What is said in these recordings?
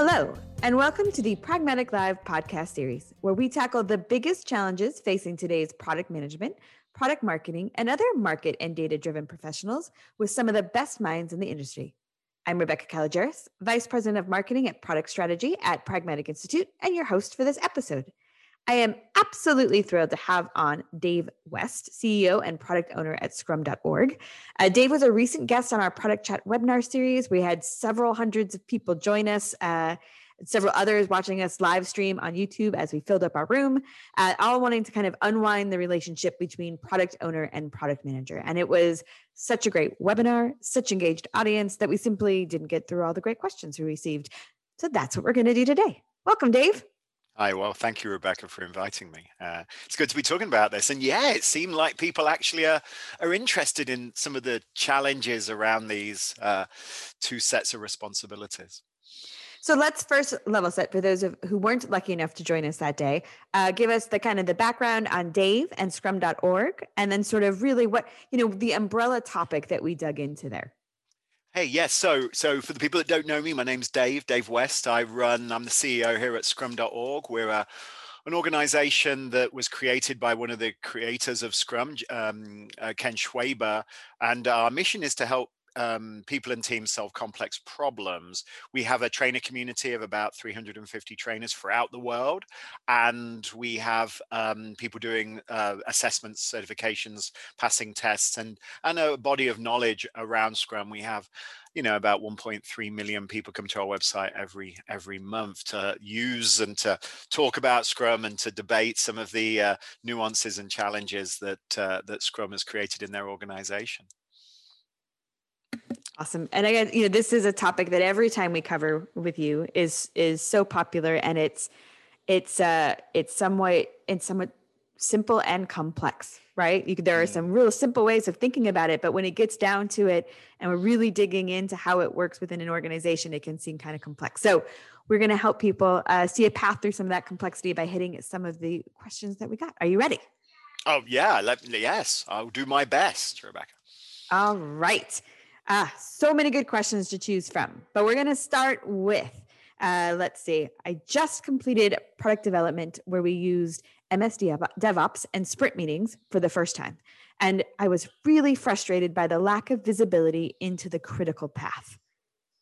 Hello, and welcome to the Pragmatic Live podcast series, where we tackle the biggest challenges facing today's product management, product marketing, and other market and data driven professionals with some of the best minds in the industry. I'm Rebecca Kalogeris, Vice President of Marketing at Product Strategy at Pragmatic Institute, and your host for this episode. I am absolutely thrilled to have on Dave West, CEO and product owner at scrum.org. Uh, Dave was a recent guest on our product chat webinar series. We had several hundreds of people join us. Uh, several others watching us live stream on YouTube as we filled up our room, uh, all wanting to kind of unwind the relationship between product owner and product manager. And it was such a great webinar, such engaged audience that we simply didn't get through all the great questions we received. So that's what we're going to do today. Welcome, Dave. Hi, well, thank you, Rebecca, for inviting me. Uh, it's good to be talking about this. And yeah, it seemed like people actually are, are interested in some of the challenges around these uh, two sets of responsibilities. So let's first level set for those of, who weren't lucky enough to join us that day. Uh, give us the kind of the background on Dave and Scrum.org, and then sort of really what you know the umbrella topic that we dug into there. Hey, yes. So, so for the people that don't know me, my name's Dave, Dave West. I run, I'm the CEO here at scrum.org. We're a, an organization that was created by one of the creators of Scrum, um, uh, Ken Schwaber. And our mission is to help um, people and teams solve complex problems. We have a trainer community of about 350 trainers throughout the world, and we have um, people doing uh, assessments, certifications, passing tests, and and a body of knowledge around Scrum. We have you know about 1.3 million people come to our website every every month to use and to talk about scrum and to debate some of the uh, nuances and challenges that uh, that scrum has created in their organization Awesome. And again, you know, this is a topic that every time we cover with you is is so popular and it's it's uh it's somewhat it's somewhat simple and complex, right? You, there are mm. some real simple ways of thinking about it, but when it gets down to it and we're really digging into how it works within an organization, it can seem kind of complex. So we're going to help people uh, see a path through some of that complexity by hitting some of the questions that we got. Are you ready? Oh yeah, let, yes, I'll do my best, Rebecca. All right. Ah, so many good questions to choose from. But we're going to start with uh, let's see, I just completed product development where we used MS DevOps and sprint meetings for the first time. And I was really frustrated by the lack of visibility into the critical path.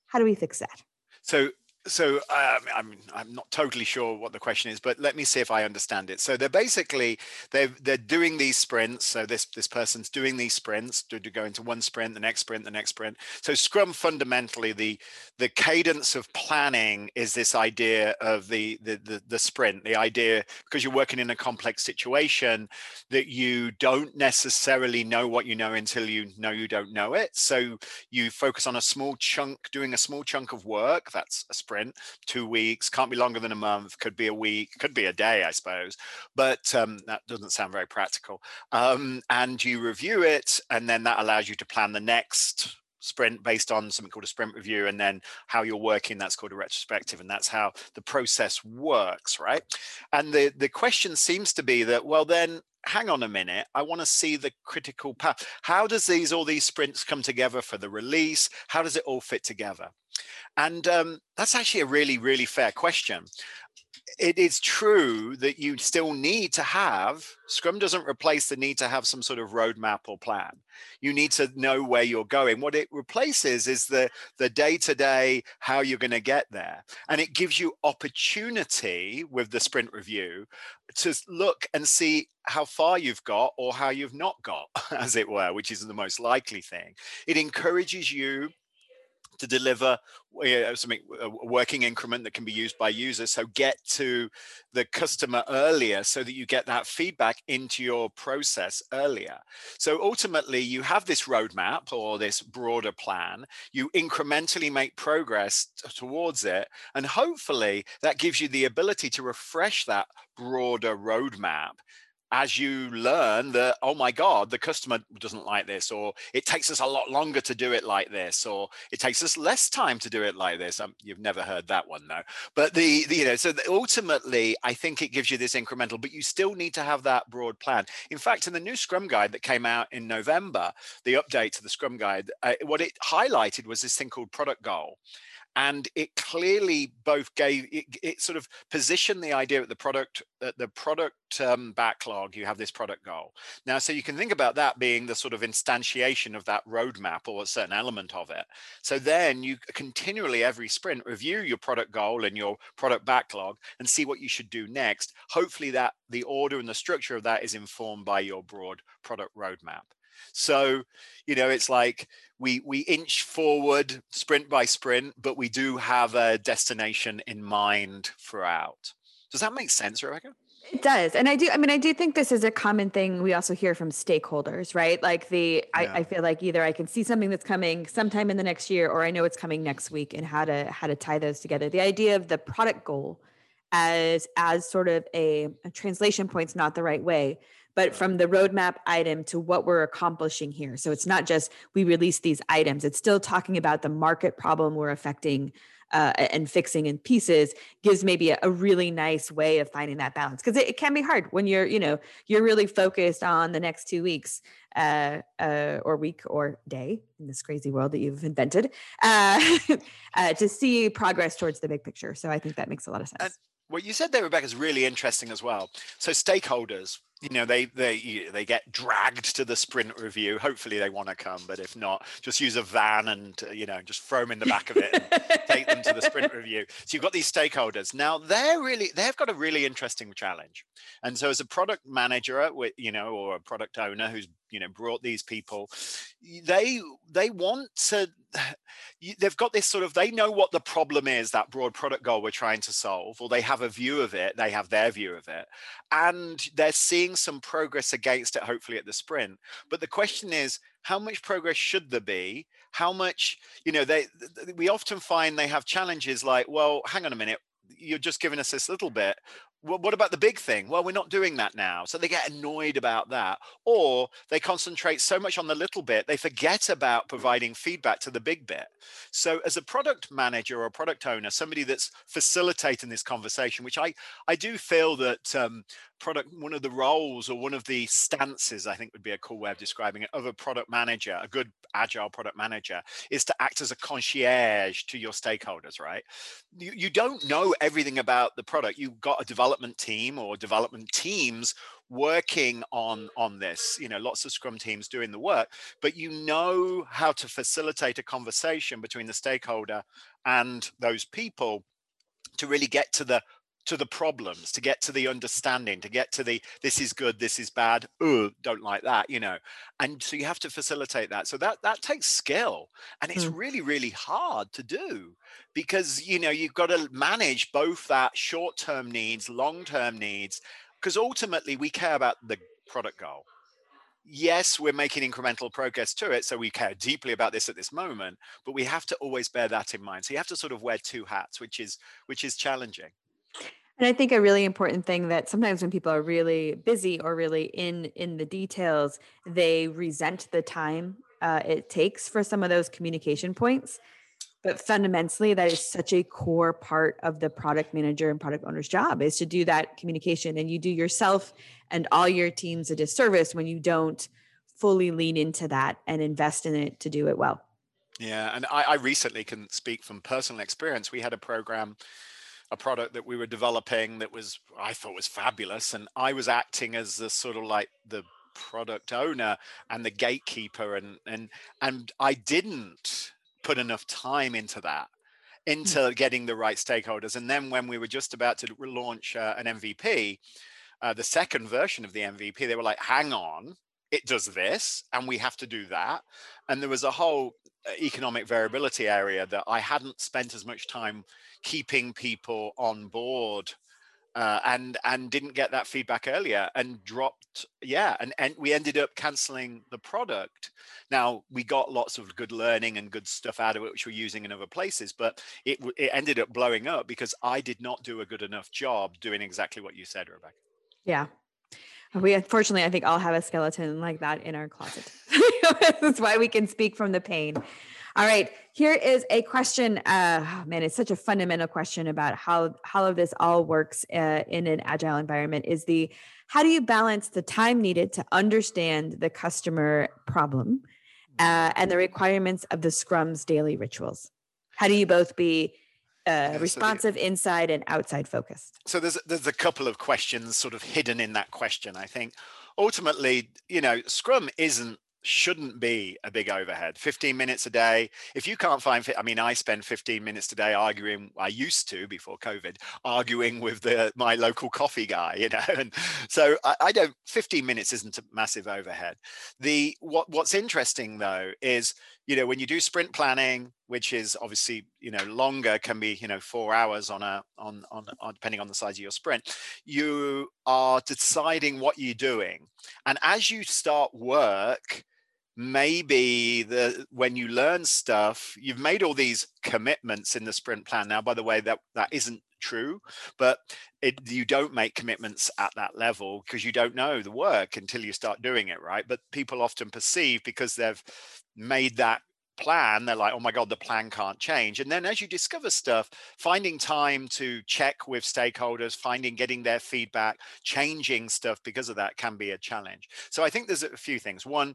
How do we fix that? So so um, I'm I'm not totally sure what the question is, but let me see if I understand it. So they're basically they're they're doing these sprints. So this this person's doing these sprints to, to go into one sprint, the next sprint, the next sprint. So Scrum fundamentally the the cadence of planning is this idea of the the the, the sprint. The idea because you're working in a complex situation that you don't necessarily know what you know until you know you don't know it. So you focus on a small chunk, doing a small chunk of work. That's a sprint sprint, two weeks, can't be longer than a month, could be a week, could be a day, I suppose. But um, that doesn't sound very practical. Um, and you review it, and then that allows you to plan the next sprint based on something called a sprint review and then how you're working that's called a retrospective and that's how the process works right? And the the question seems to be that well then hang on a minute i want to see the critical path. How does these all these sprints come together for the release? How does it all fit together? And um, that's actually a really, really fair question. It is true that you still need to have, Scrum doesn't replace the need to have some sort of roadmap or plan. You need to know where you're going. What it replaces is the the day-to-day how you're going to get there. And it gives you opportunity with the sprint review to look and see how far you've got or how you've not got, as it were, which is the most likely thing. It encourages you to deliver something a working increment that can be used by users. So get to the customer earlier so that you get that feedback into your process earlier. So ultimately you have this roadmap or this broader plan. You incrementally make progress towards it and hopefully that gives you the ability to refresh that broader roadmap as you learn that oh my god the customer doesn't like this or it takes us a lot longer to do it like this or it takes us less time to do it like this. Um, you've never heard that one though but the, the you know so ultimately i think it gives you this incremental but you still need to have that broad plan. In fact in the new scrum guide that came out in november the update to the scrum guide uh, what it highlighted was this thing called product goal and it clearly both gave it, it sort of positioned the idea of the product the product um, backlog you have this product goal. Now so you can think about that being the sort of instantiation of that roadmap or a certain element of it. So then you continually every sprint review your product goal and your product backlog and see what you should do next. Hopefully that the order and the structure of that is informed by your broad product roadmap so, you know, it's like we we inch forward sprint by sprint, but we do have a destination in mind throughout. Does that make sense, Rebecca? It does. And I do, I mean, I do think this is a common thing we also hear from stakeholders, right? Like the, yeah. I, I, feel like either I can see something that's coming sometime in the next year, or I know it's coming next week and how to, how to tie those together. The idea of the product goal as, as sort of a, a translation point's not the right way, but from the roadmap item to what we're accomplishing here. So it's not just we release these items, it's still talking about the market problem we're affecting uh, and fixing in pieces gives maybe a, a, really nice way of finding that balance. Because it, it, can be hard when you're you know you're really focused on the next two weeks uh, uh, or week or day in this crazy world that you've invented uh, uh, to see progress towards the big picture. So i think that makes a lot of sense. What you said there rebecca is really interesting as well. So stakeholders you know they they they get dragged to the sprint review. Hopefully they want to come but if not just use a van and uh, you know just throw them in the back of it and take them to the sprint review. So you've got these stakeholders. Now they're really they've got a really interesting challenge. And so as a product manager with you know or a product owner who's you know brought these people they they want to they've got this sort of they know what the problem is that broad product goal we're trying to solve or they have a view of it they have their view of it and they're seeing some progress against it hopefully at the sprint. But the question is how much progress should there be? How much you know they we often find they have challenges like well hang on a minute you're just giving us this little bit well, what about the big thing? Well, we're not doing that now. So they get annoyed about that. Or they concentrate so much on the little bit, they forget about providing feedback to the big bit. So, as a product manager or product owner, somebody that's facilitating this conversation, which I, I do feel that um, product one of the roles or one of the stances i think would be a cool way of describing it of a product manager a good agile product manager is to act as a concierge to your stakeholders right you, you don't know everything about the product you've got a development team or development teams working on on this you know lots of scrum teams doing the work but you know how to facilitate a conversation between the stakeholder and those people to really get to the to the problems to get to the understanding to get to the this is good this is bad oh don't like that you know and so you have to facilitate that so that that takes skill and it's mm. really really hard to do because you know you've got to manage both that short term needs long term needs because ultimately we care about the product goal yes, we're making incremental progress to it. So we care deeply about this at this moment, but we have to always bear that in mind. So you have to sort of wear two hats, which is which is challenging. And I think a really important thing that sometimes when people are really busy or really in in the details, they resent the time uh, it takes for some of those communication points. But fundamentally, that is such a core part of the product manager and product owner's job is to do that communication. And you do yourself and all your teams a disservice when you don't fully lean into that and invest in it to do it well. Yeah, and I, I recently can speak from personal experience. We had a program a product that we were developing that was I thought was fabulous, and I was acting as the sort of like the product owner and the gatekeeper, and and and I didn't put enough time into that hmm. into getting the right stakeholders. And then when we were just about to launch uh, an MVP, uh, the second version of the MVP, they were like, "Hang on, it does this, and we have to do that." And there was a whole uh, economic variability area that I hadn't spent as much time keeping people on board uh, and and didn't get that feedback earlier and dropped yeah and, and we ended up canceling the product. Now we got lots of good learning and good stuff out of it which we're using in other places but it it ended up blowing up because i did not do a good enough job doing exactly what you said rebecca. Yeah we unfortunately i think all have a skeleton like that in our closet that's why we can speak from the pain all right, here is a question. Uh, oh man, it's such a fundamental question about how how of this all works uh, in an agile environment. Is the how do you balance the time needed to understand the customer problem uh, and the requirements of the Scrum's daily rituals? How do you both be uh, responsive so the, inside and outside focused? So there's there's a couple of questions sort of hidden in that question. I think ultimately, you know, Scrum isn't shouldn't be a big overhead 15 minutes a day if you can't find i mean i spend 15 minutes a day arguing i used to before covid arguing with the my local coffee guy you know and so I, I don't 15 minutes isn't a massive overhead the what what's interesting though is you know when you do sprint planning which is obviously you know longer can be you know four hours on a on, on on depending on the size of your sprint you are deciding what you're doing. And as you start work maybe the when you learn stuff you've made all these commitments in the sprint plan. Now by the way that that isn't true but it, you don't make commitments at that level because you don't know the work until you start doing it right? But people often perceive because they've made that plan they're like oh my god the plan can't change. And then as you discover stuff finding time to check with stakeholders finding getting their feedback changing stuff because of that can be a challenge. So i think there's a few things. One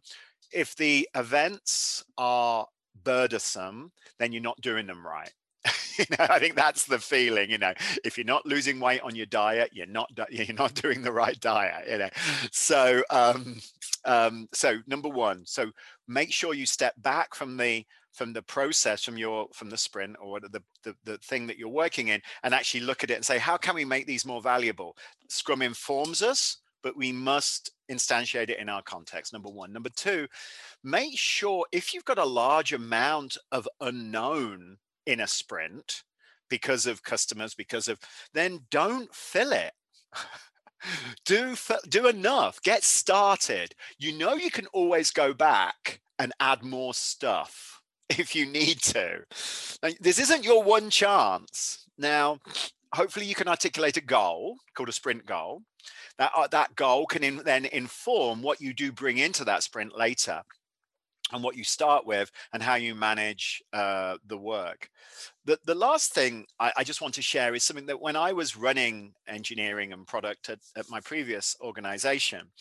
if the events are burdensome, then you're not doing them right. you know, I think that's the feeling. You know, if you're not losing weight on your diet, you're not you're not doing the right diet. You know, so um, um, so number one, so make sure you step back from the from the process from your from the sprint or the, the the thing that you're working in and actually look at it and say how can we make these more valuable scrum informs us but we must instantiate it in our context number one number two make sure if you've got a large amount of unknown in a sprint because of customers because of then don't fill it. Do do enough. Get started. You know you can always go back and add more stuff if you need to. This isn't your one chance. Now hopefully you can articulate a goal called a sprint goal. That uh, that goal can in, then inform what you do bring into that sprint later and what you start with and how you manage uh, the work. The, the last thing I, I, just want to share is something that when I was running engineering and product at, at my previous organization,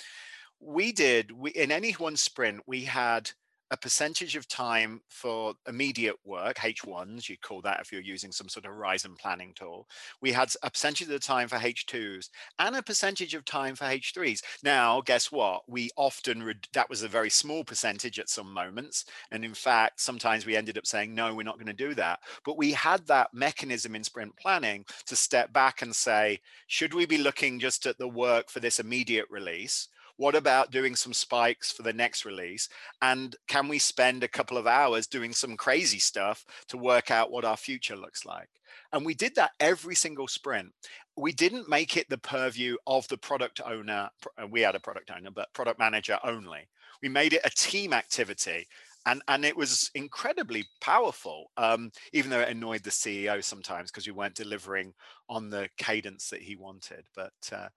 we did, we, in any one sprint, we had a percentage of time for immediate work, H1s, you call that if you're using some sort of horizon planning tool. We had a percentage of the time for H2s and a percentage of time for H3s. Now, guess what? We often, that was a very small percentage at some moments. And in fact, sometimes we ended up saying, no, we're not going to do that. But we had that mechanism in sprint planning to step back and say, should we be looking just at the work for this immediate release? What about doing some spikes for the next release? And can we spend a couple of hours doing some crazy stuff to work out what our future looks like? And we did that every single sprint. We didn't make it the purview of the product owner. Uh, we had a product owner, but product manager only. We made it a team activity and and it was incredibly powerful um, even though it annoyed the ceo sometimes because we weren't delivering on the cadence that he wanted but uh,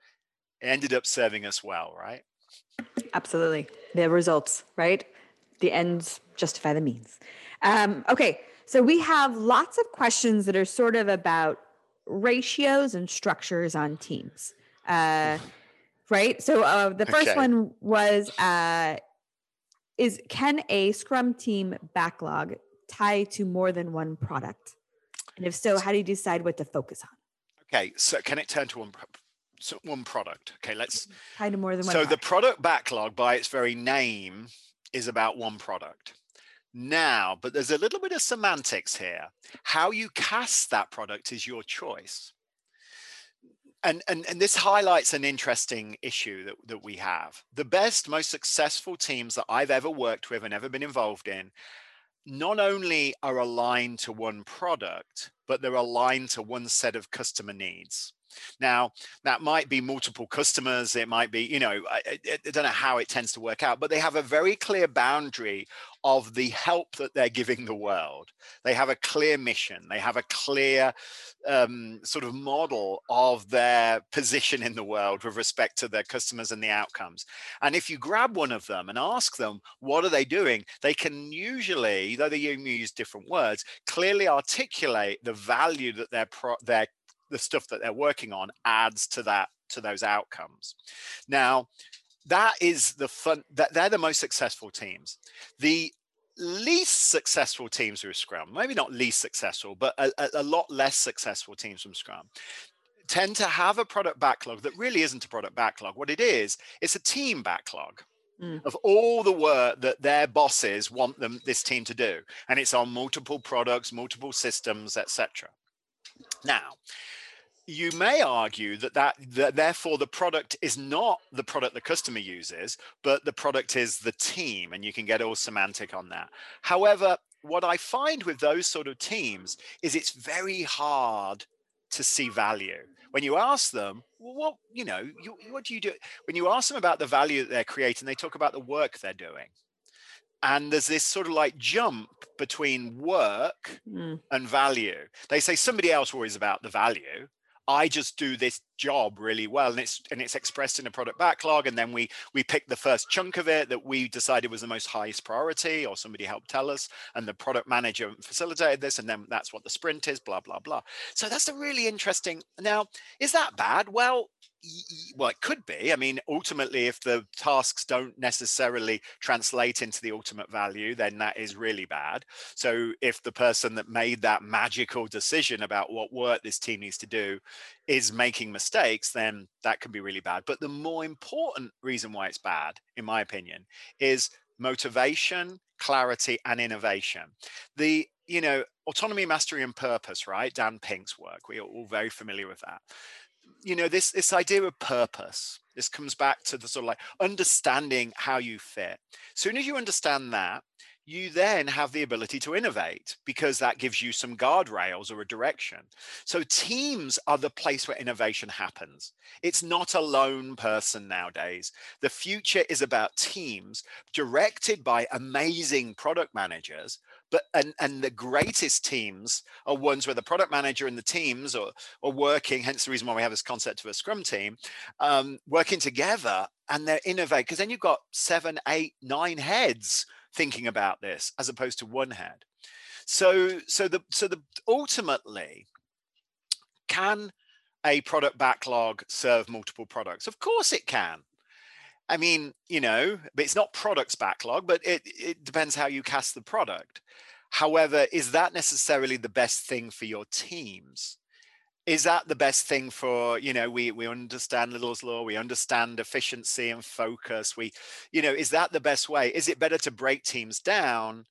it ended up serving us well right Absolutely. The results, right? The ends justify the means. Um, okay. So we have lots of questions that are sort of about ratios and structures on teams. Uh, right. So uh, the first okay. one was uh, is can a Scrum team backlog tie to more than one product? And if so, how do you decide what to focus on? Okay, so can it turn to one so one product. Okay, let's mm, kind of more than one. So product. the product backlog, by its very name, is about one product. Now, but there's a little bit of semantics here. How you cast that product is your choice. And, and, and this highlights an interesting issue that, that we have. The best, most successful teams that I've ever worked with and ever been involved in not only are aligned to one product, but they're aligned to one set of customer needs. Now, that might be multiple customers. It might be, you know, I, I, don't know how it tends to work out, but they have a very clear boundary of the help that they're giving the world. They have a clear mission. They have a clear um, sort of model of their position in the world with respect to their customers and the outcomes. And if you grab one of them and ask them, what are they doing? They can usually, though they use different words, clearly articulate the value that their, pro- their the stuff that they're working on adds to that to those outcomes now that is the fun that they're the most successful teams the least successful teams through Scrum, maybe not least successful, but a, a, lot less successful teams from Scrum, tend to have a product backlog that really isn't a product backlog. What it is, it's a team backlog mm. of all the work that their bosses want them this team to do, and it's on multiple products, multiple systems, etc. Now, you may argue that, that that therefore the product is not the product the customer uses but the product is the team and you can get all semantic on that. However what i find with those sort of teams is it's very hard to see value. When you ask them well, what you know you, what do you do? When you ask them about the value that they're creating they talk about the work they're doing. And there's this sort of like jump between work mm. and value. They say somebody else worries about the value I just do this job really well, and it's and it's expressed in a product backlog, and then we we pick the first chunk of it that we decided was the most highest priority, or somebody helped tell us, and the product manager facilitated this, and then that's what the sprint is, blah blah blah. So that's a really interesting. Now, is that bad? Well, well, it could be. I mean, ultimately, if the tasks don't necessarily translate into the ultimate value, then that is really bad. So, if the person that made that magical decision about what work this team needs to do is making mistakes, then that can be really bad. But the more important reason why it's bad, in my opinion, is motivation, clarity, and innovation. The you know, autonomy, mastery, and purpose, right? Dan Pink's work. We're all very familiar with that you know this this idea of purpose this comes back to the sort of like understanding how you fit soon as you understand that you then have the ability to innovate because that gives you some guardrails or a direction. So, teams are the place where innovation happens. It's not a lone person nowadays. The future is about teams directed by amazing product managers but and and the greatest teams are ones where the product manager and the teams are, are working hence the reason why we have this concept of a scrum team um, working together and they're innovate because then you've got seven eight nine heads thinking about this as opposed to one head. So so the so the ultimately can a product backlog serve multiple products? Of course it can I mean, you know, but it's not products backlog, but it, it depends how you cast the product. However, is that necessarily the best thing for your teams? Is that the best thing for, you know, we we understand Little's law, we understand efficiency and focus. We, you know, is that the best way? Is it better to break teams down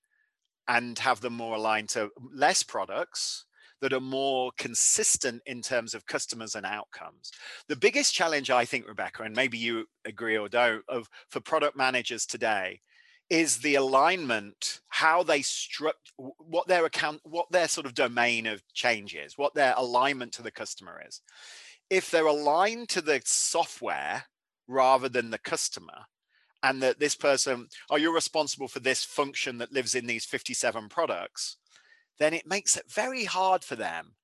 and have them more aligned to less products? That are more consistent in terms of customers and outcomes. The biggest challenge, I think, Rebecca, and maybe you agree or don't, of for product managers today is the alignment how they struct what their account what their sort of domain of change is what their alignment to the customer is if they're aligned to the software rather than the customer and that this person oh, you responsible for this function that lives in these 57 products then it makes it very hard for them.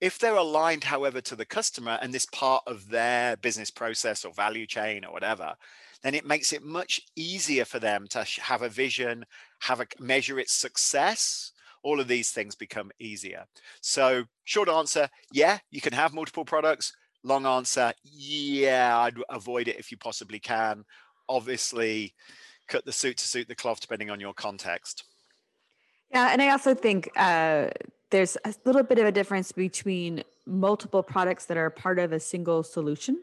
If they're aligned, however, to the customer and this part of their business process or value chain or whatever, then it makes it much easier for them to have a vision, have a measure its success. All of these things become easier. So, short answer, yeah, you can have multiple products. Long answer, yeah, I'd avoid it if you possibly can. Obviously, cut the suit to suit the cloth depending on your context. Yeah, and I also think uh, there's a little bit of a difference between multiple products that are part of a single solution,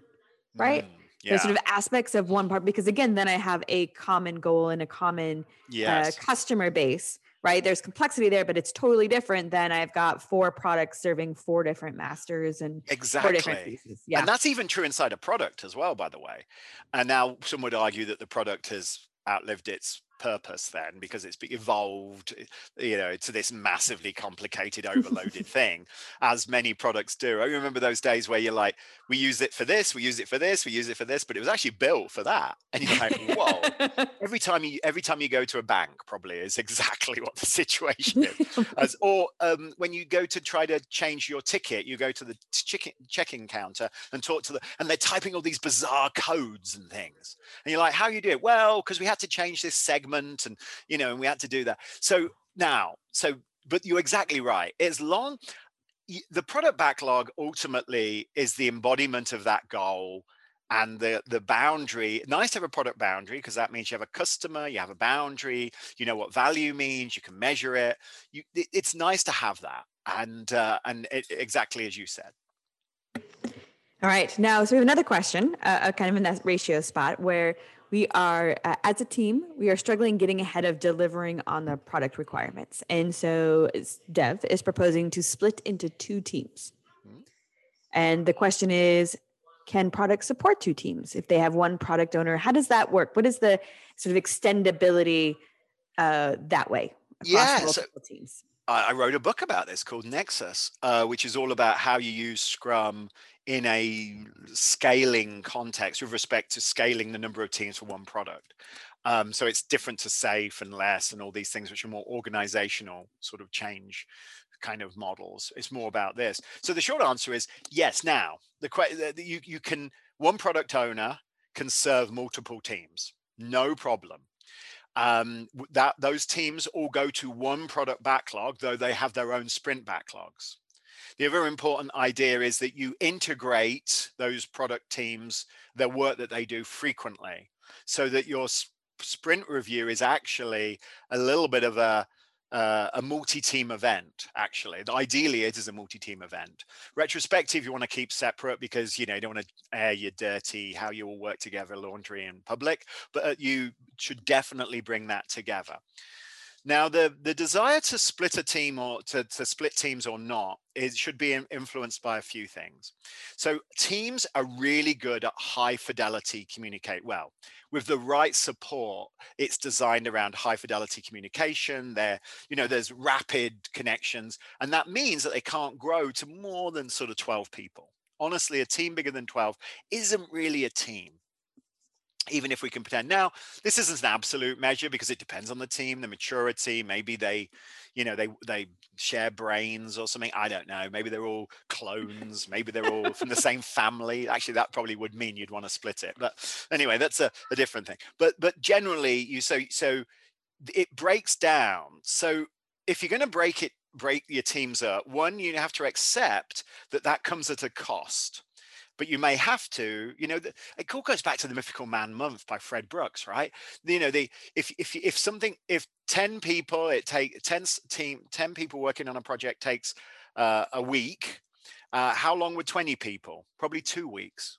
right? Mm, yeah. There's sort of aspects of one part because again, then I have a common goal and a common uh, yes. uh, customer base, right? There's complexity there, but it's totally different than I've got four products serving four different masters and exactly. four different pieces. Yeah, and that's even true inside a product as well, by the way. And now some would argue that the product has outlived its purpose then because it's evolved eh, you know to this massively complicated overloaded thing as many products do. I remember those days where you're like we use it for this we use it for this we use it for this but it was actually built for that and you're like whoa. Every time you every time you go to a bank probably is exactly what the situation is. As or um, when you go to try to change your ticket you go to the chicken checking counter and talk to the and they're typing all these bizarre codes and things. And you're like how you do it well because we had to change this segment segment and you know and we had to do that. So now so but you're exactly right. As long the product backlog ultimately is the embodiment of that goal and the the boundary nice to have a product boundary because that means you have a customer you have a boundary you know what value means you can measure it. You, it, it's nice to have that and uh, and it, exactly as you said. All right. Now so we have another question uh, uh kind of in that ratio spot where we are uh, as a team we are struggling getting ahead of delivering on the product requirements. And so dev is proposing to split into two teams. Mm-hmm. and the question is can product support two teams? If they have one product owner how does that work? What is the sort of extendability uh, that way across yeah, multiple so teams I wrote a book about this called Nexus, uh, which is all about how you use Scrum in a scaling context with respect to scaling the number of teams for one product. Um, so it's different to SAFe and LeSS and all these things which are more organizational sort of change kind of models. It's more about this. So the short answer is yes. Now the, question you you can one product owner can serve multiple teams, no problem. Um, that those teams all go to one product backlog, though they have their own sprint backlogs. The other important idea is that you integrate those product teams, their work that they do frequently, so that your sprint review is actually a little bit of a uh, a multi-team event actually. Ideally it is a multi-team event. Retrospective you want to keep separate because you know you don't want to air your dirty how you all work together laundry in public but uh, you should definitely bring that together now, the, the desire to split a team or to, to split teams or not, it should be influenced by a few things. So teams are really good at high fidelity communicate well. With the right support, it's designed around high fidelity communication. There, you know, there's rapid connections, and that means that they can't grow to more than sort of 12 people. Honestly, a team bigger than 12 isn't really a team even if we can pretend. Now this isn't an absolute measure because it depends on the team the maturity. Maybe they you know they they share brains or something. I don't know. Maybe they're all clones. Maybe they're all from the same family. Actually that probably would mean you'd want to split it but anyway that's a, a different thing. But but generally you so so it breaks down. So if you're going to break it break your teams up one you have to accept that that comes at a cost but you may have to you know it all goes back to the mythical man month by fred brooks right? You know the if if if something if 10 people it take 10 team 10 people working on a project takes uh, a week uh, how long would 20 people? Probably two weeks.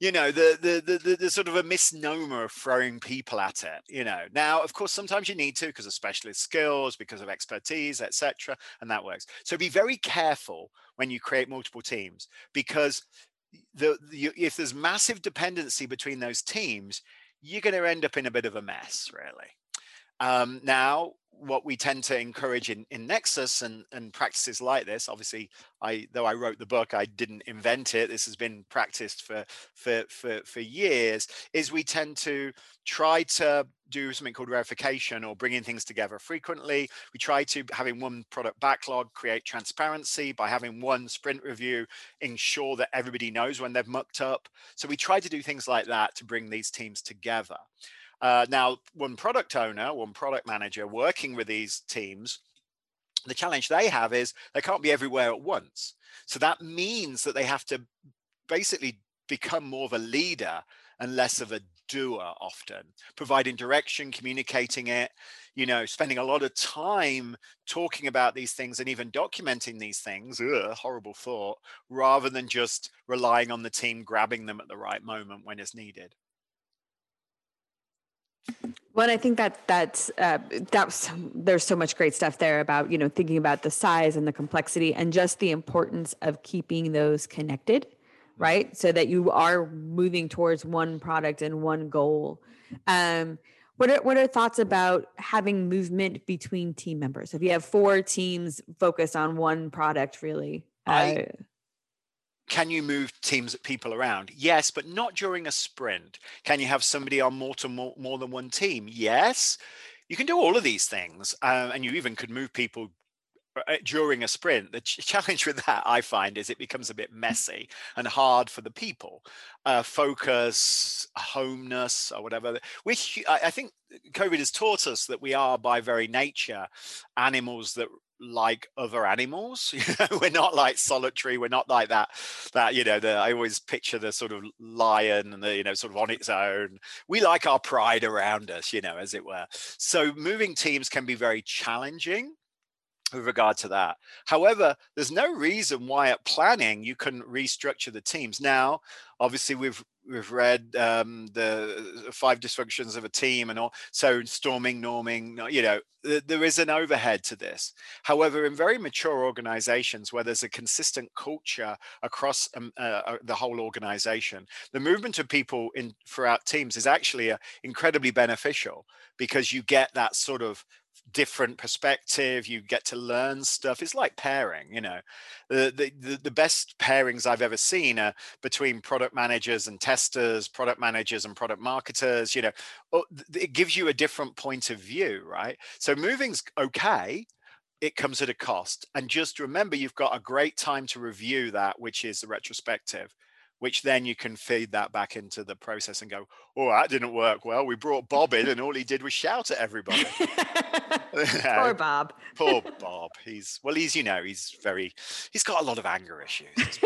You know the the, the the sort of a misnomer of throwing people at it you know. Now of course sometimes you need to because of specialist skills because of expertise etc and that works. So be very careful when you create multiple teams because the, the if there's massive dependency between those teams, you're going to end up in a bit of a mess, really. Um, now, what we tend to encourage in, in Nexus and, and practices like this, obviously, I though I wrote the book, I didn't invent it. This has been practiced for for for, for years. Is we tend to try to do something called verification or bringing things together frequently. We try to having one product backlog create transparency by having one sprint review, ensure that everybody knows when they've mucked up. So we try to do things like that to bring these teams together. Uh, now, one product owner, one product manager working with these teams, the challenge they have is they can't be everywhere at once. So that means that they have to basically become more of a leader and less of a doer often providing direction communicating it you know spending a lot of time talking about these things and even documenting these things ugh, horrible thought rather than just relying on the team grabbing them at the right moment when it's needed well, I think that that's uh, that's there's so much great stuff there about you know thinking about the size and the complexity and just the importance of keeping those connected, right? So that you are moving towards one product and one goal. Um, what are what are thoughts about having movement between team members? If you have four teams focused on one product, really, I, uh, can you move teams of people around? Yes but not during a sprint. Can you have somebody on more to more, more than one team? Yes. You can do all of these things uh, and you even could move people uh, during a sprint. The ch- challenge with that i find is it becomes a bit messy and hard for the people. Uh, focus homeness or whatever. Which I think covid has taught us that we are by very nature animals that like other animals you know we're not like solitary we're not like that that you know the i always picture the sort of lion and the you know sort of on its own. We like our pride around us you know as it were. So moving teams can be very challenging with regard to that. However, there's no reason why at planning you can restructure the teams. Now, obviously, we've we've read um, the five dysfunctions of a team and all. So storming, norming, you know, th- there is an overhead to this. However, in very mature organizations where there's a consistent culture across um, uh, uh the whole organization, the movement of people in throughout teams is actually uh, incredibly beneficial because you get that sort of different perspective you get to learn stuff. It's like pairing you know? The, the the best pairings i've ever seen are between product managers and testers product managers and product marketers you know? Oh, it gives you a different point of view right? So moving's okay it comes at a cost. And just remember you've got a great time to review that which is the retrospective which then you can feed that back into the process and go, oh, that didn't work well. We brought Bob in and all he did was shout at everybody. Poor Bob. Poor Bob. He's, well, he's, you know, he's very, he's got a lot of anger issues.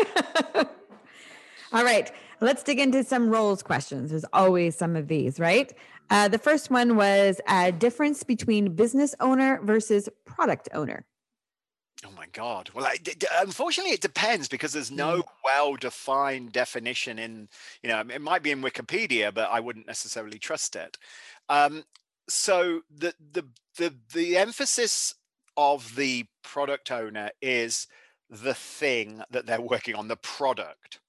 all right. Let's dig into some roles questions. There's always some of these, right? Uh, the first one was a difference between business owner versus product owner. Oh my God. Well, I, d- unfortunately, it depends because there's no mm. well defined definition in, you know, it might be in Wikipedia, but I wouldn't necessarily trust it. Um, so the, the, the, the emphasis of the product owner is the thing that they're working on, the product.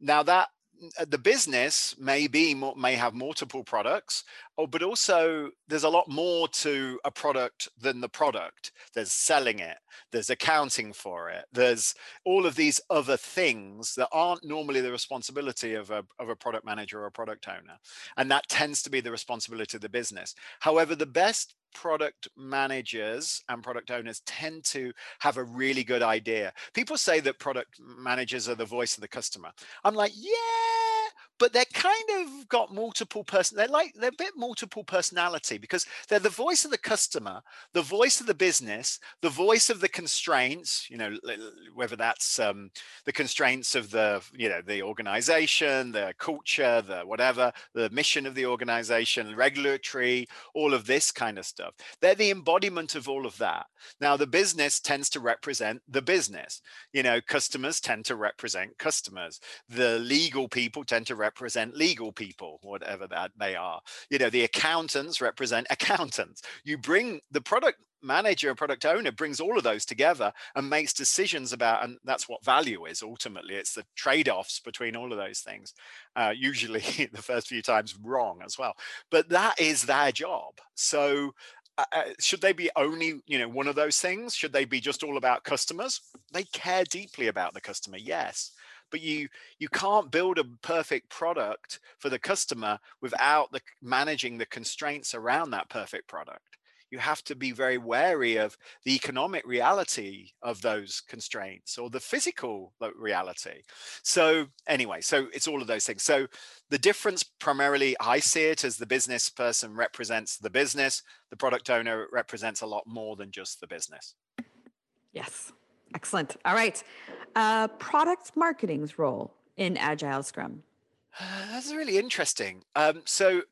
Now, that Uh, the business may be may have multiple products oh but also there's a lot more to a product than the product. There's selling it there's accounting for it there's all of these other things that aren't normally the responsibility of a, of a product manager or a product owner and that tends to be the responsibility of the business. However the best product managers and product owners tend to have a really good idea. People say that product managers are the voice of the customer. I'm like, yeah, but they're kind of got multiple person they're like they're a bit multiple personality because they're the voice of the customer the voice of the business the voice of the constraints you know whether that's um, the constraints of the you know the organization the culture the whatever the mission of the organization regulatory all of this kind of stuff. They're the embodiment of all of that. Now the business tends to represent the business. You know customers tend to represent customers. The legal people tend to represent legal people, whatever that they are. You know, the accountants represent accountants. You bring the product manager and product owner brings all of those together and makes decisions about and that's what value is ultimately. It's the trade-offs between all of those things uh, usually the first few times wrong as well. But that is their job. So uh, uh should they be only you know one of those things? Should they be just all about customers? They care deeply about the customer yes but you you can't build a perfect product for the customer without the managing the constraints around that perfect product you have to be very wary of the economic reality of those constraints or the physical reality. So, anyway, so it's all of those things. So, the difference primarily, I see it as the business person represents the business, the product owner represents a lot more than just the business. Yes. Excellent. All right. Uh, product marketing's role in Agile Scrum. That's really interesting. Um, so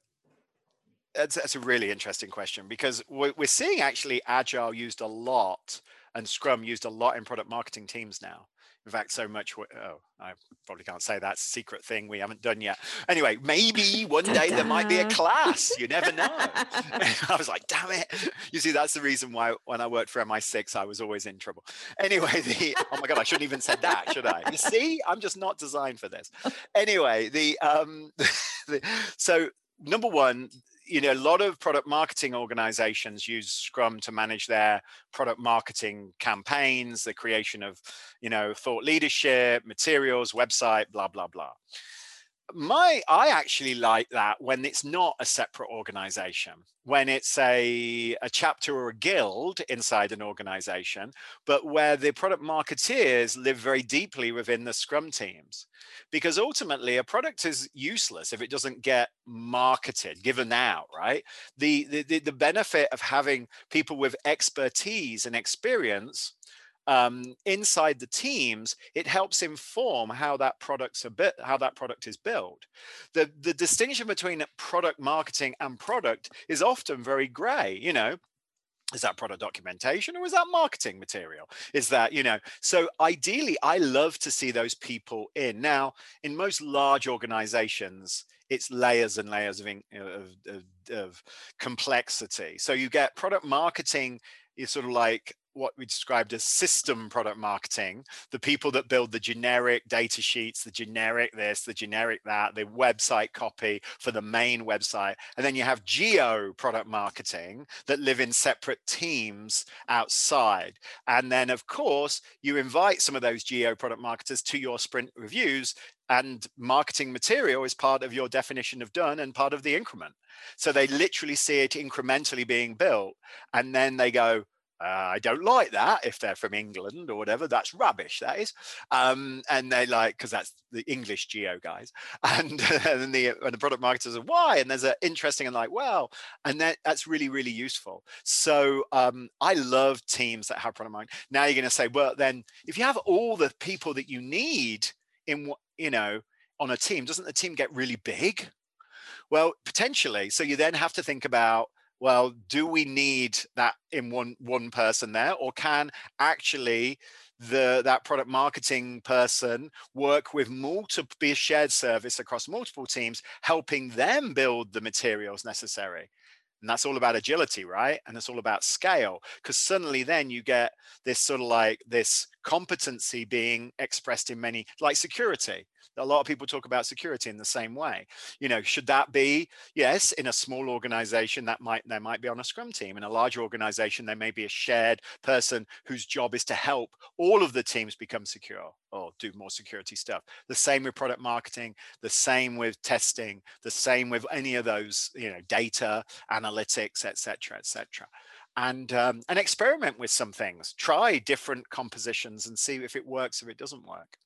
that's, that's a really interesting question because we're, we're seeing actually Agile used a lot and Scrum used a lot in product marketing teams now. In fact, so much. Oh, I probably can't say that's a secret thing we haven't done yet. Anyway, maybe one day there might be a class. You never know. I was like, damn it. You see, that's the reason why when I worked for MI6, I was always in trouble. Anyway, the oh my god, I shouldn't even said that, should I? You see, I'm just not designed for this. Anyway, the um, the, so number one, you know, a lot of product marketing organizations use Scrum to manage their product marketing campaigns, the creation of, you know, thought leadership, materials, website, blah, blah, blah. My i actually like that when it's not a separate organization when it's a, a chapter or a guild inside an organization but where the product marketeers live very deeply within the scrum teams. Because ultimately a product is useless if it doesn't get marketed given out right? The the, the benefit of having people with expertise and experience um, inside the teams, it helps inform how that product's bit how that product is built. The the distinction between product marketing and product is often very gray. You know, is that product documentation or is that marketing material is that you know so ideally i love to see those people in now in most large organizations it's layers and layers of, of, of, of complexity so you get product marketing is sort of like what we described as system product marketing. The people that build the generic data sheets the generic this the generic that the website copy for the main website. And then you have geo product marketing that live in separate teams outside. And then of course you invite some of those geo product marketers to your sprint reviews and marketing material is part of your definition of done and part of the increment. So they literally see it incrementally being built and then they go uh, I don't like that if they're from England or whatever. That's rubbish, that is. Um, and they like, because that's the English geo guys. And, and then the, and the product marketers are, why? And there's an interesting and like, well, and that, that's really, really useful. So um, I love teams that have product marketing. Now you're going to say, well, then if you have all the people that you need in, you know, on a team, doesn't the team get really big? Well, potentially. So you then have to think about well do we need that in one one person there? Or can actually the that product marketing person work with multiple be a shared service across multiple teams helping them build the materials necessary? And that's all about agility right? And it's all about scale because suddenly then you get this sort of like this competency being expressed in many like security. A lot of people talk about security in the same way. You know should that be yes in a small organization that might there might be on a scrum team. In a larger organization there may be a shared person whose job is to help all of the teams become secure or do more security stuff. The same with product marketing the same with testing the same with any of those you know data analytics etc etc and um, and experiment with some things try different compositions and see if it works if it doesn't work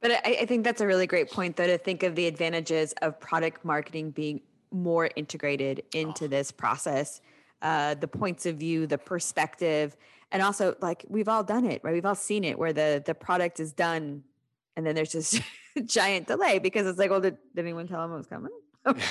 but I, I think that's a really great point, though, to think of the advantages of product marketing being more integrated into oh. this process, uh, the points of view, the perspective, and also like we've all done it, right? We've all seen it where the the product is done, and then there's this giant delay because it's like, well, did, did anyone tell them it was coming?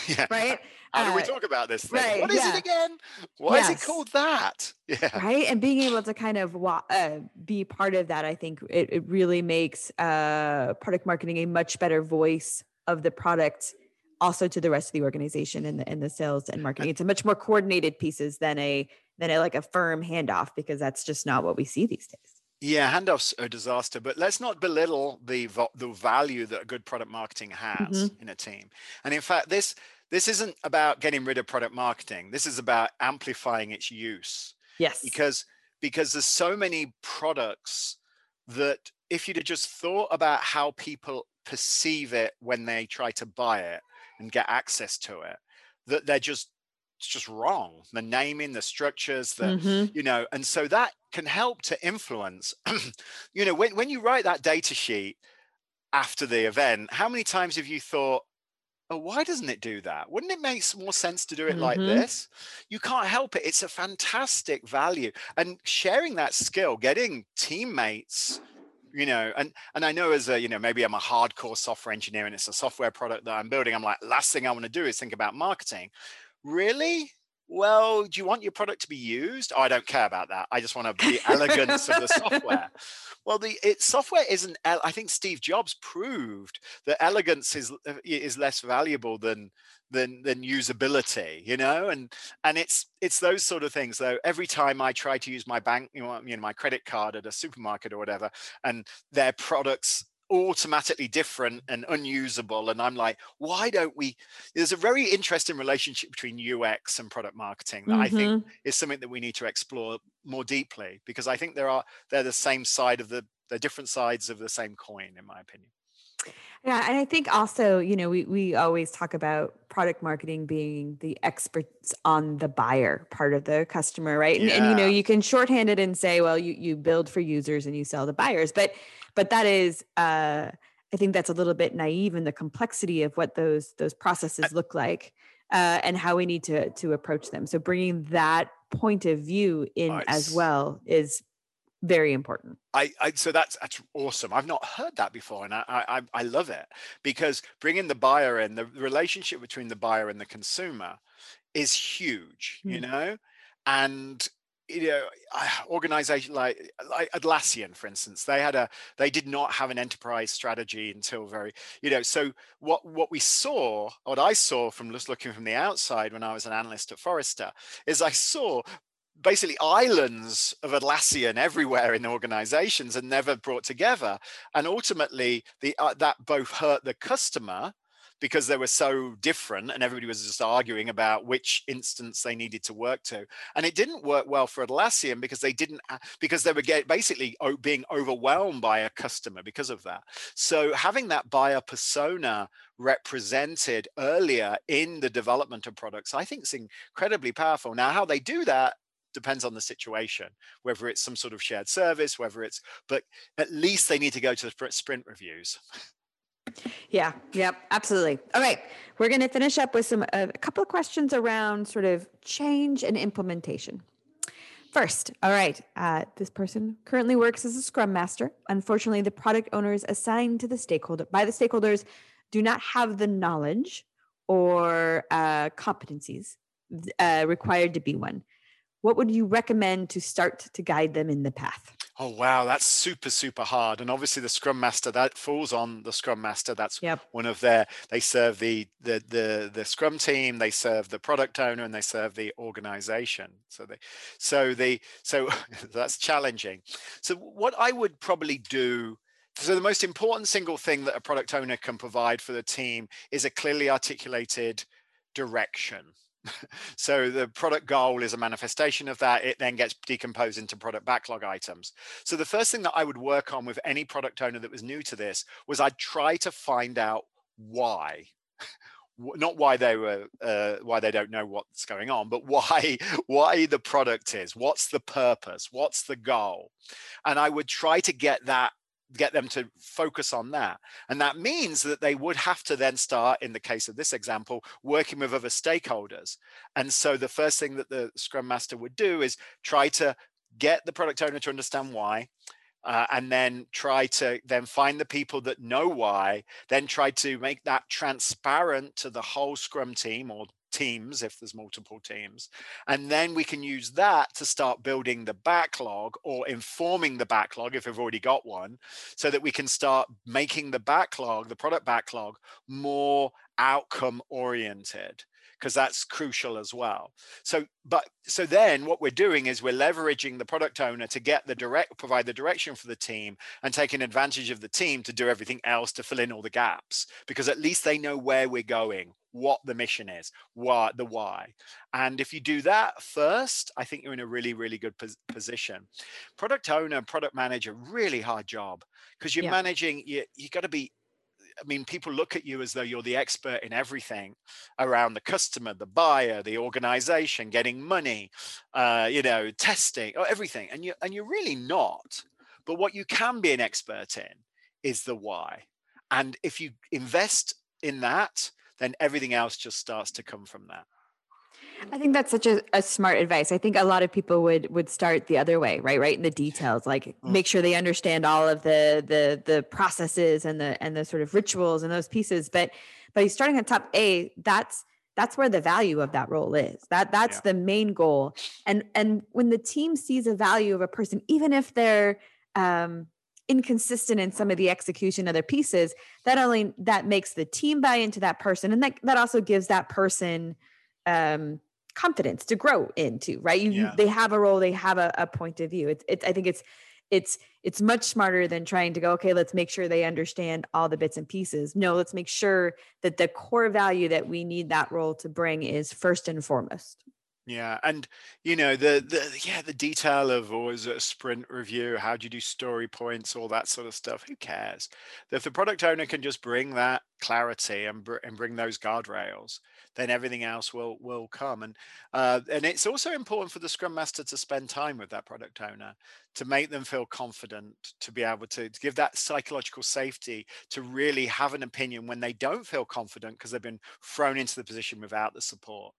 Yeah. right? How uh, do we uh, talk about this thing? Right, what is yeah. it again? Why yes. is it called that? Yeah. Right. And being able to kind of uh, be part of that, I think it, it really makes uh, product marketing a much better voice of the product also to the rest of the organization and the, and the sales and marketing. It's a much more coordinated pieces than a than a like a firm handoff because that's just not what we see these days. Yeah, handoffs are a disaster, but let's not belittle the the value that a good product marketing has mm-hmm. in a team. And in fact, this this isn't about getting rid of product marketing. This is about amplifying its use. Yes. Because because there's so many products that if you'd have just thought about how people perceive it when they try to buy it and get access to it, that they're just it's just wrong the naming the structures the mm-hmm. you know and so that can help to influence you know when, when you write that data sheet after the event how many times have you thought oh why doesn't it do that wouldn't it make more sense to do it mm-hmm. like this you can't help it it's a fantastic value and sharing that skill getting teammates you know and and i know as a you know maybe i'm a hardcore software engineer and it's a software product that i'm building i'm like last thing i want to do is think about marketing really? Well, do you want your product to be used? Oh, I don't care about that. I just want to be elegance of the software. Well, the it, software isn't. I think Steve Jobs proved that elegance is uh, is less valuable than than than usability. You know, and and it's it's those sort of things. Though every time I try to use my bank, you know, my credit card at a supermarket or whatever, and their products automatically different and unusable and i'm like why don't we there's a very interesting relationship between ux and product marketing that mm-hmm. i think mm-hmm. is something that we need to explore more deeply because i think there are they're the same side of the they're different sides of the same coin in my opinion Yeah, and I think also, you know, we we always talk about product marketing being the experts on the buyer part of the customer, right? And, yeah. and you know, you can shorthand it and say, well, you you build for users and you sell to buyers, but but that is uh I think that's a little bit naive in the complexity of what those those processes look like uh, and how we need to to approach them. So bringing that point of view in nice. as well is very important. I, I, so that's that's awesome. I've not heard that before, and I, I I love it because bringing the buyer in, the relationship between the buyer and the consumer, is huge. Mm. You know, and you know organization like like atlassian for instance they had a they did not have an enterprise strategy until very you know so what what we saw what i saw from just looking from the outside when i was an analyst at forrester is i saw basically islands of Atlassian everywhere in organizations and never brought together. And ultimately, the uh, that both hurt the customer because they were so different and everybody was just arguing about which instance they needed to work to. And it didn't work well for atlassian because they didn't because they were get, basically being overwhelmed by a customer because of that. So having that buyer persona represented earlier in the development of products i think is incredibly powerful. Now how they do that depends on the situation, whether it's some sort of shared service, whether it's, but at least they need to go to the sprint reviews. Yeah, yep, absolutely. All right, we're going to finish up with some uh, a couple of questions around sort of change and implementation. First, all right, uh, this person currently works as a Scrum Master. Unfortunately, the product owners assigned to the stakeholder by the stakeholders do not have the knowledge or uh, competencies uh, required to be one what would you recommend to start to guide them in the path? Oh wow, that's super super hard. And obviously the Scrum Master that falls on the Scrum Master. That's yep. one of their. They serve the the the the Scrum team. They serve the product owner, and they serve the organization. So they, so the so that's challenging. So what I would probably do. So the most important single thing that a product owner can provide for the team is a clearly articulated direction so the product goal is a manifestation of that. It then gets decomposed into product backlog items. So the first thing that I would work on with any product owner that was new to this was I'd try to find out why. not why they were uh, why they don't know what's going on but why why the product is what's the purpose what's the goal and i would try to get that get them to focus on that. And that means that they would have to then start, in the case of this example, working with other stakeholders. And so the first thing that the Scrum Master would do is try to get the product owner to understand why. Uh, and then try to then find the people that know why then try to make that transparent to the whole scrum team or teams if there's multiple teams and then we can use that to start building the backlog or informing the backlog if we've already got one so that we can start making the backlog the product backlog more outcome oriented because that's crucial as well. So, but so then what we're doing is we're leveraging the product owner to get the direct, provide the direction for the team and taking advantage of the team to do everything else to fill in all the gaps because at least they know where we're going, what the mission is, what the why. And if you do that first, I think you're in a really, really good pos- position. Product owner, product manager, really hard job because you're yeah. managing, you, you got to be I mean, people look at you as though you're the expert in everything around the customer, the buyer, the organization, getting money, uh, you know, testing, oh, everything, and you and you're really not. But what you can be an expert in is the why, and if you invest in that, then everything else just starts to come from that. I think that's such a, a, smart advice. I think a lot of people would would start the other way, right? Right in the details, like mm. make sure they understand all of the the the processes and the and the sort of rituals and those pieces. But but starting at top A, that's that's where the value of that role is. That that's yeah. the main goal. And and when the team sees a value of a person, even if they're um, inconsistent in some of the execution of their pieces, that only that makes the team buy into that person, and that that also gives that person um, confidence to grow into right you, yeah. they have a role they have a, a point of view it's, it's i think it's it's it's much smarter than trying to go okay let's make sure they understand all the bits and pieces no let's make sure that the core value that we need that role to bring is first and foremost Yeah, and you know the the yeah the detail of always is a sprint review? How do you do story points? All that sort of stuff. Who cares? If the product owner can just bring that clarity and br- and bring those guardrails, then everything else will will come. And uh, and it's also important for the scrum master to spend time with that product owner to make them feel confident, to be able to, to give that psychological safety to really have an opinion when they don't feel confident because they've been thrown into the position without the support.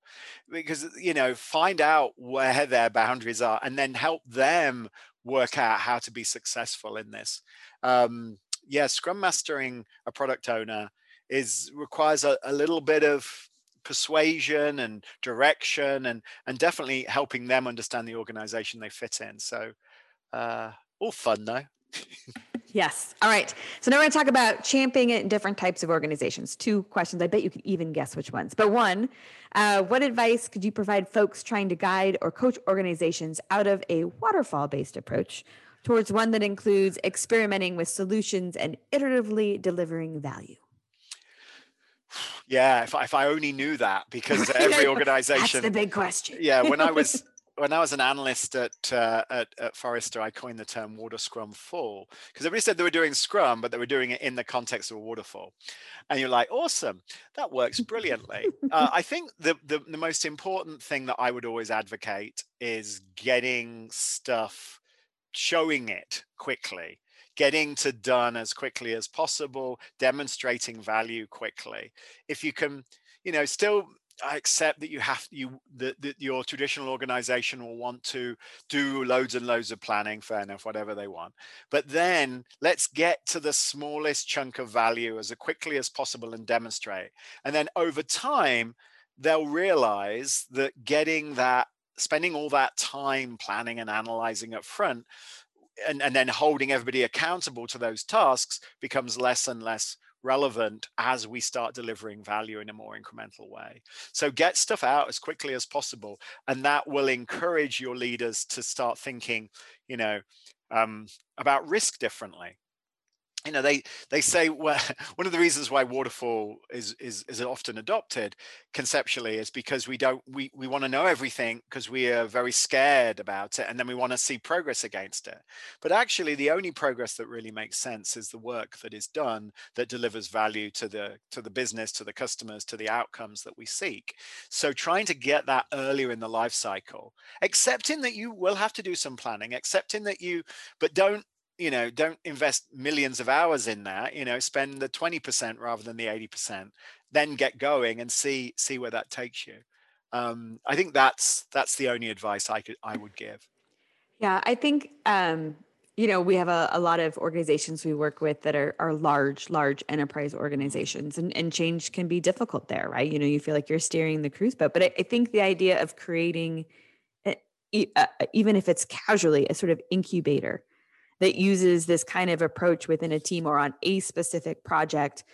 Because you know find out where their boundaries are and then help them work out how to be successful in this um, yeah scrum mastering a product owner is requires a, a little bit of persuasion and direction and and definitely helping them understand the organization they fit in so uh all fun though Yes. All right. So now we're going to talk about championing it in different types of organizations. Two questions. I bet you could even guess which ones. But one, uh, what advice could you provide folks trying to guide or coach organizations out of a waterfall based approach towards one that includes experimenting with solutions and iteratively delivering value? Yeah, if, if I only knew that, because every organization. That's the big question. yeah, when I was when I was an analyst at, uh, at, at Forrester, I coined the term water scrum fall because everybody said they were doing Scrum, but they were doing it in the context of a waterfall. And you're like, awesome, that works brilliantly. uh, I think the, the the most important thing that I would always advocate is getting stuff, showing it quickly getting to done as quickly as possible demonstrating value quickly if you can you know still I accept that you have you that, that your traditional organization will want to do loads and loads of planning, fair enough, whatever they want. But then let's get to the smallest chunk of value as quickly as possible and demonstrate. And then over time, they'll realize that getting that, spending all that time planning and analyzing up front and, and then holding everybody accountable to those tasks becomes less and less relevant as we start delivering value in a more incremental way. So get stuff out as quickly as possible, and that will encourage your leaders to start thinking, you know, um, about risk differently you know they they say well, one of the reasons why waterfall is is is often adopted conceptually is because we don't we we want to know everything because we are very scared about it and then we want to see progress against it. But actually the only progress that really makes sense is the work that is done that delivers value to the to the business to the customers to the outcomes that we seek. So trying to get that earlier in the life cycle accepting that you will have to do some planning accepting that you but don't you know don't invest millions of hours in that you know spend the 20% rather than the 80% then get going and see see where that takes you. Um, i think that's that's the only advice i could i would give. Yeah i think um, you know we have a, a lot of organizations we work with that are, are large large enterprise organizations and, and change can be difficult there right? You know you feel like you're steering the cruise boat but i, I think the idea of creating a, uh, even if it's casually a sort of incubator that uses this kind of approach within a team or on a specific project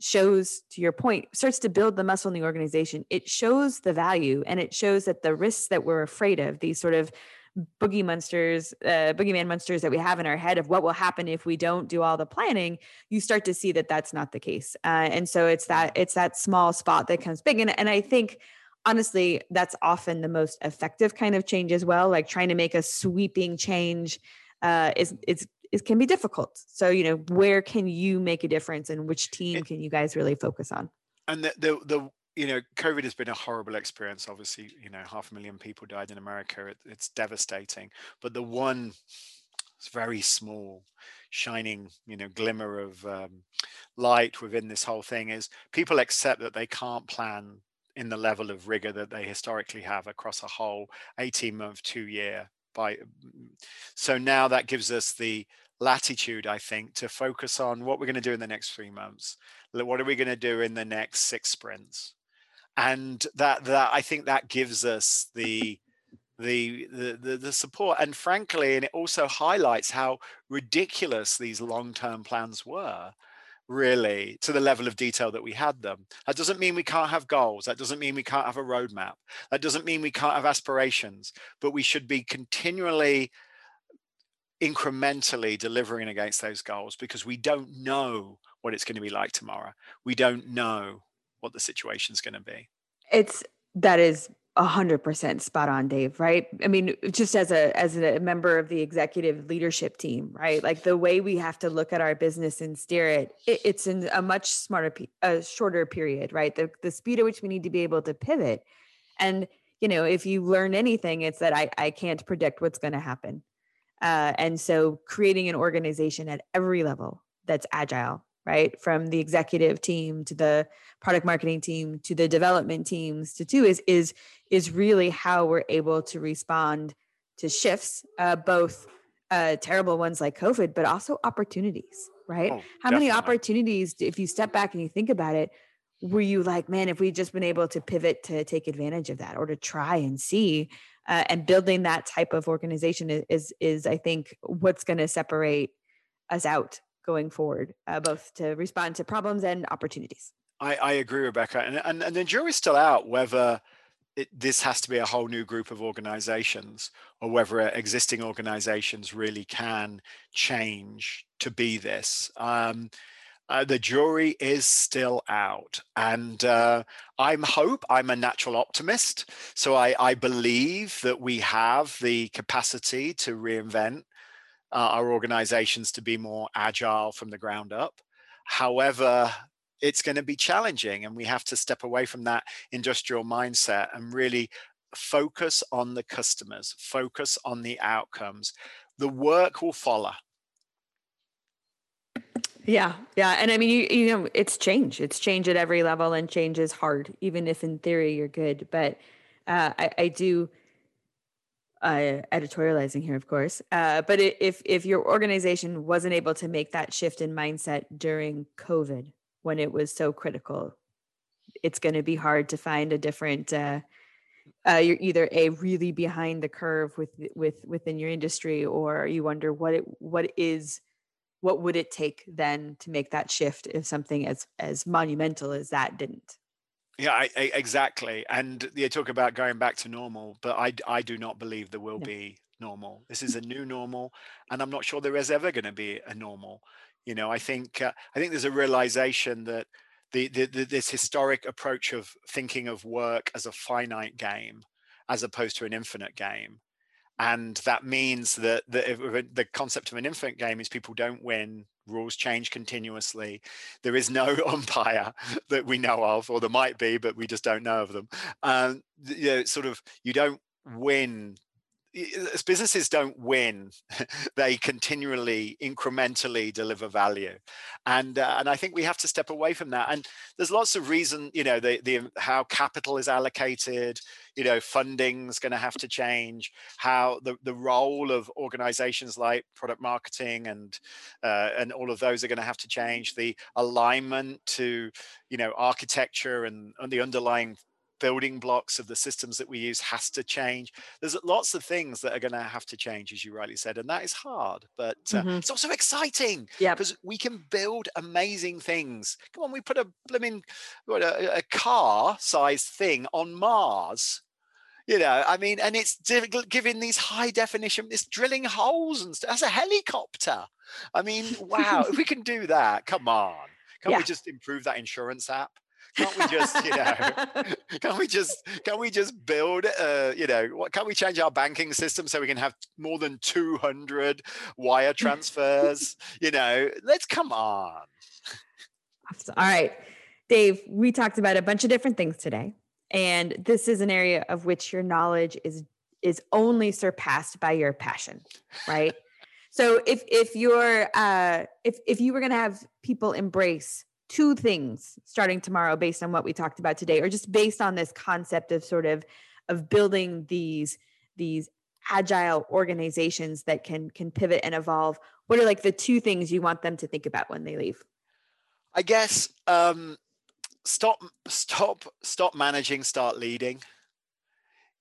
shows to your point starts to build the muscle in the organization. It shows the value and it shows that the risks that we're afraid of these sort of boogie monsters uh, boogeyman monsters that we have in our head of what will happen if we don't do all the planning you start to see that that's not the case. Uh, and so it's that it's that small spot that comes big. And, and i think honestly that's often the most effective kind of change as well like trying to make a sweeping change uh, is is it can be difficult. So you know, where can you make a difference, and which team can you guys really focus on? And the the, the you know, COVID has been a horrible experience. Obviously, you know, half a million people died in America. It, it's devastating. But the one it's very small shining you know glimmer of um, light within this whole thing is people accept that they can't plan in the level of rigor that they historically have across a whole 18 month two year by mm, so now that gives us the latitude i think to focus on what we're going to do in the next three months. What are we going to do in the next six sprints? And that that i think that gives us the the, the the the support. And frankly and it also highlights how ridiculous these long-term plans were really to the level of detail that we had them. That doesn't mean we can't have goals. That doesn't mean we can't have a roadmap. That doesn't mean we can't have aspirations, but we should be continually incrementally delivering against those goals because we don't know what it's going to be like tomorrow. We don't know what the situation's going to be. It's that is a hundred percent spot on, Dave. Right? I mean, just as a as a member of the executive leadership team, right? Like the way we have to look at our business and steer it, it it's in a much smarter, a shorter period, right? The the speed at which we need to be able to pivot, and you know, if you learn anything, it's that I I can't predict what's going to happen, uh, and so creating an organization at every level that's agile right? From the executive team to the product marketing team to the development teams to two is is is really how we're able to respond to shifts uh, both uh, terrible ones like covid but also opportunities right? Oh, how many opportunities if you step back and you think about it were you like man if we just been able to pivot to take advantage of that or to try and see uh, and building that type of organization is is, is i think what's going to separate us out going forward, uh, both to respond to problems and opportunities. I, I agree, Rebecca. And, and, and the jury's still out whether it, this has to be a whole new group of organizations or whether existing organizations really can change to be this. Um, uh, the jury is still out and uh, i'm hope i'm a natural optimist so I, I believe that we have the capacity to reinvent uh, our organizations to be more agile from the ground up. However, it's going to be challenging, and we have to step away from that industrial mindset and really focus on the customers, focus on the outcomes. The work will follow. Yeah, yeah, and I mean, you, you know, it's change. It's change at every level, and change is hard, even if in theory you're good. But uh, I, I do uh, editorializing here, of course. Uh, but if if your organization wasn't able to make that shift in mindset during COVID, when it was so critical, it's going to be hard to find a different. Uh, uh, you're either a really behind the curve with with within your industry, or you wonder what it what is what would it take then to make that shift if something as as monumental as that didn't yeah, I, I, exactly. And you talk about going back to normal, but I, I do not believe there will be normal. This is a new normal, and I'm not sure there is ever going to be a normal. You know, I think uh, I think there's a realization that the, the, the this historic approach of thinking of work as a finite game as opposed to an infinite game and that means that the, the concept of an infinite game is people don't win rules change continuously there is no umpire that we know of or there might be but we just don't know of them. Um, you know, sort of you don't win businesses don't win they continually incrementally deliver value. And uh, and i think we have to step away from that. And there's lots of reason you know the the how capital is allocated you know funding's going to have to change how the, the role of organizations like product marketing and uh, and all of those are going to have to change the alignment to you know architecture and, and the underlying building blocks of the systems that we use has to change. There's lots of things that are going to have to change, as you rightly said, and that is hard, but uh, mm-hmm. it's also exciting. Because we can build amazing things. Come on, we put a blooming a, a car-sized thing on Mars you know i mean and it's giving these high definition it's drilling holes and stuff that's a helicopter i mean wow if we can do that come on can yeah. we just improve that insurance app can't we just, you know, can we just, can we just build, uh, you know, what, can we change our banking system so we can have more than 200 wire transfers? you know, let's come on. All right. Dave, we talked about a bunch of different things today. And this is an area of which your knowledge is is only surpassed by your passion, right? so if if you're uh if if you were going to have people embrace two things starting tomorrow based on what we talked about today or just based on this concept of sort of of building these these agile organizations that can can pivot and evolve. What are like the two things you want them to think about when they leave? I guess um stop stop stop managing start leading.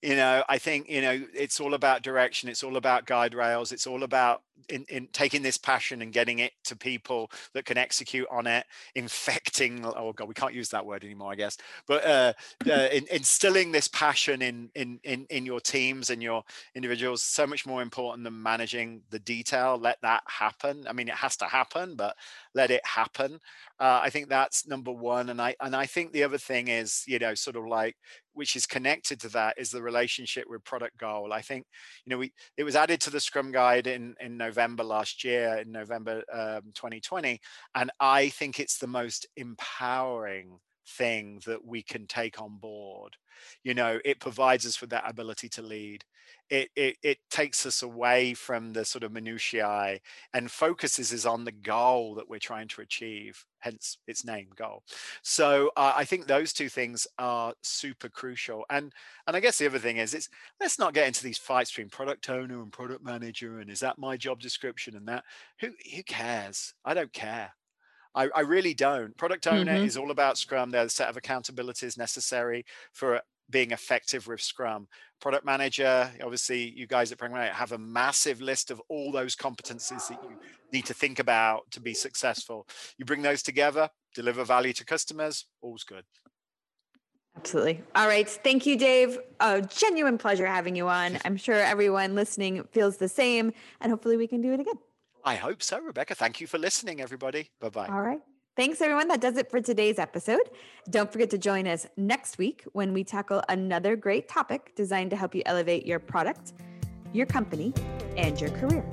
You know i think you know it's all about direction. It's all about guide rails. It's all about in, in taking this passion and getting it to people that can execute on it, infecting. Oh God, we can't use that word anymore, I guess. But uh, uh, in, instilling this passion in, in in in your teams and your individuals so much more important than managing the detail. Let that happen. I mean, it has to happen, but let it happen. Uh, I think that's number one. And I and I think the other thing is, you know, sort of like which is connected to that is the relationship with product goal. I think, you know, we it was added to the Scrum Guide in in November last year, in November um, 2020, and I think it's the most empowering thing that we can take on board. You know it provides us with that ability to lead. It, it it takes us away from the sort of minutiae and focuses us on the goal that we're trying to achieve hence its name goal. So uh, i think those two things are super crucial. And and i guess the other thing is it's let's not get into these fights between product owner and product manager and is that my job description and that. Who who cares? I don't care I, I, really don't. Product owner mm-hmm. is all about Scrum. There's a set of accountabilities necessary for being effective with Scrum. Product manager, obviously, you guys at Pragmatic have a massive list of all those competencies that you need to think about to be successful. You bring those together, deliver value to customers, all's good. Absolutely. All right. Thank you, Dave. A genuine pleasure having you on. I'm sure everyone listening feels the same, and hopefully, we can do it again. I hope so, Rebecca. Thank you for listening, everybody. Bye bye. All right. Thanks, everyone. That does it for today's episode. Don't forget to join us next week when we tackle another great topic designed to help you elevate your product, your company, and your career.